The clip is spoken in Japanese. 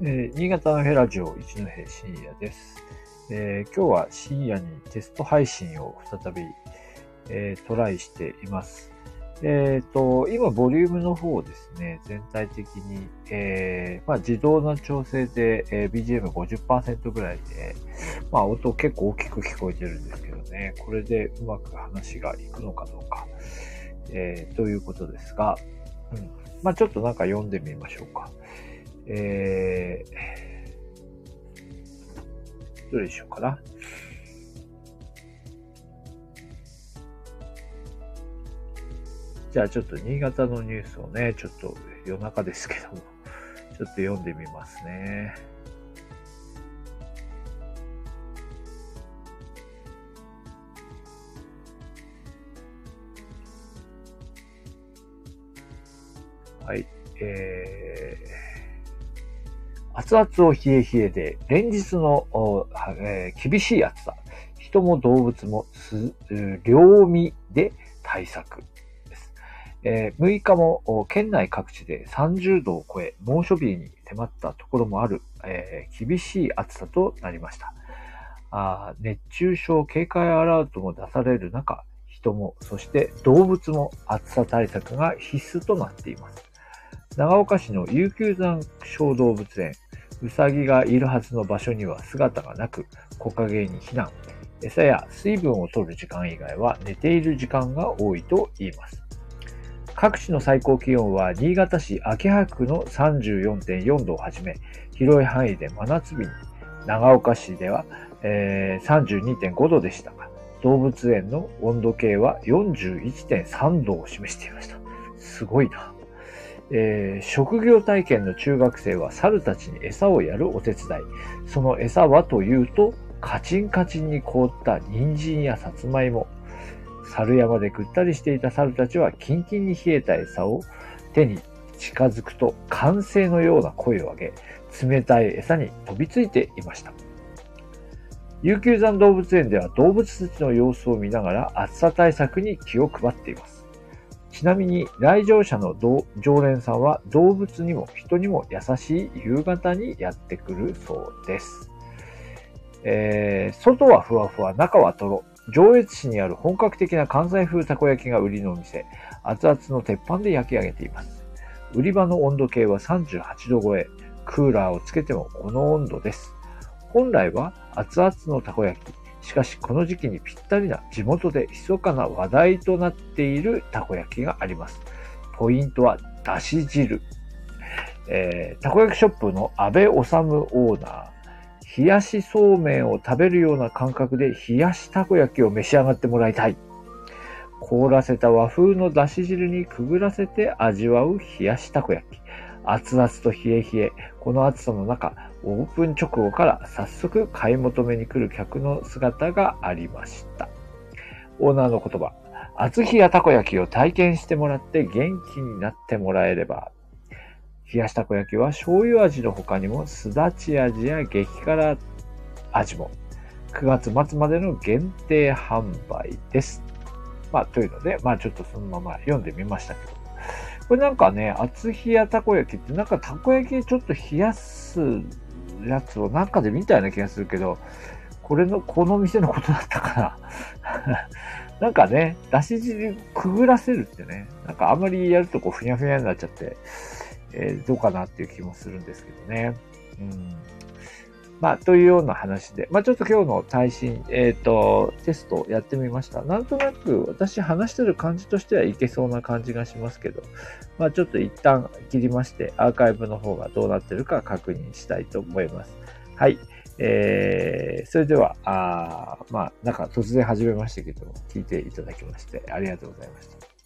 えー、新潟のヘラジオ一戸深夜です、えー、今日は深夜にテスト配信を再び、えー、トライしています。えっ、と、今、ボリュームの方ですね、全体的に、えまあ、自動の調整で、え BGM50% ぐらいで、まあ、音結構大きく聞こえてるんですけどね、これでうまく話がいくのかどうか、えということですが、うん。まあ、ちょっとなんか読んでみましょうか。えー、どれにしようかな。じゃあちょっと新潟のニュースをね、ちょっと夜中ですけども、ちょっと読んでみますね。はい。えー、熱々を冷え冷えで、連日の、えー、厳しい暑さ、人も動物も両身で対策です。えー、6日も県内各地で30度を超え、猛暑日に迫ったところもある、えー、厳しい暑さとなりました。あ熱中症警戒アラートも出される中、人も、そして動物も暑さ対策が必須となっています。長岡市の悠久山小動物園、うさぎがいるはずの場所には姿がなく、木陰に避難。餌や水分を取る時間以外は寝ている時間が多いと言います。各地の最高気温は新潟市秋葉区の34.4度をはじめ、広い範囲で真夏日に、長岡市では、え、32.5度でしたが、動物園の温度計は41.3度を示していました。すごいな。えー、職業体験の中学生は猿たちに餌をやるお手伝い。その餌はというと、カチンカチンに凍った人参やさつまいも。猿山でぐったりしていた猿たちはキンキンに冷えた餌を手に近づくと歓声のような声を上げ、冷たい餌に飛びついていました。琉球山動物園では動物たちの様子を見ながら暑さ対策に気を配っています。ちなみに来場者の常連さんは動物にも人にも優しい夕方にやってくるそうです。えー、外はふわふわ、中はとろ。上越市にある本格的な関西風たこ焼きが売りのお店。熱々の鉄板で焼き上げています。売り場の温度計は38度超え。クーラーをつけてもこの温度です。本来は熱々のたこ焼き、しかしこの時期にぴったりな地元で密かな話題となっているたこ焼きがあります。ポイントはだし汁。えー、たこ焼きショップの安倍治オーナー。冷やしそうめんを食べるような感覚で冷やしたこ焼きを召し上がってもらいたい。凍らせた和風のだし汁にくぐらせて味わう冷やしたこ焼き。熱々と冷え冷え、この暑さの中、オープン直後から早速買い求めに来る客の姿がありました。オーナーの言葉、厚冷やたこ焼きを体験してもらって元気になってもらえれば。冷やしたこ焼きは醤油味の他にもすだち味や激辛味も9月末までの限定販売です。まあ、というので、まあちょっとそのまま読んでみましたけど。これなんかね、厚冷やたこ焼きって、なんかたこ焼きちょっと冷やすやつをなんかで見たような気がするけど、これの、この店のことだったかな。なんかね、だし汁くぐらせるってね、なんかあんまりやるとこうふにゃふにゃになっちゃって、えー、どうかなっていう気もするんですけどね。うんまあ、というような話で、まあ、ちょっと今日の最新、えっ、ー、と、テストをやってみました。なんとなく私話してる感じとしてはいけそうな感じがしますけど、まあ、ちょっと一旦切りまして、アーカイブの方がどうなってるか確認したいと思います。はい。えー、それでは、あまあ、なんか突然始めましたけども、聞いていただきましてありがとうございました。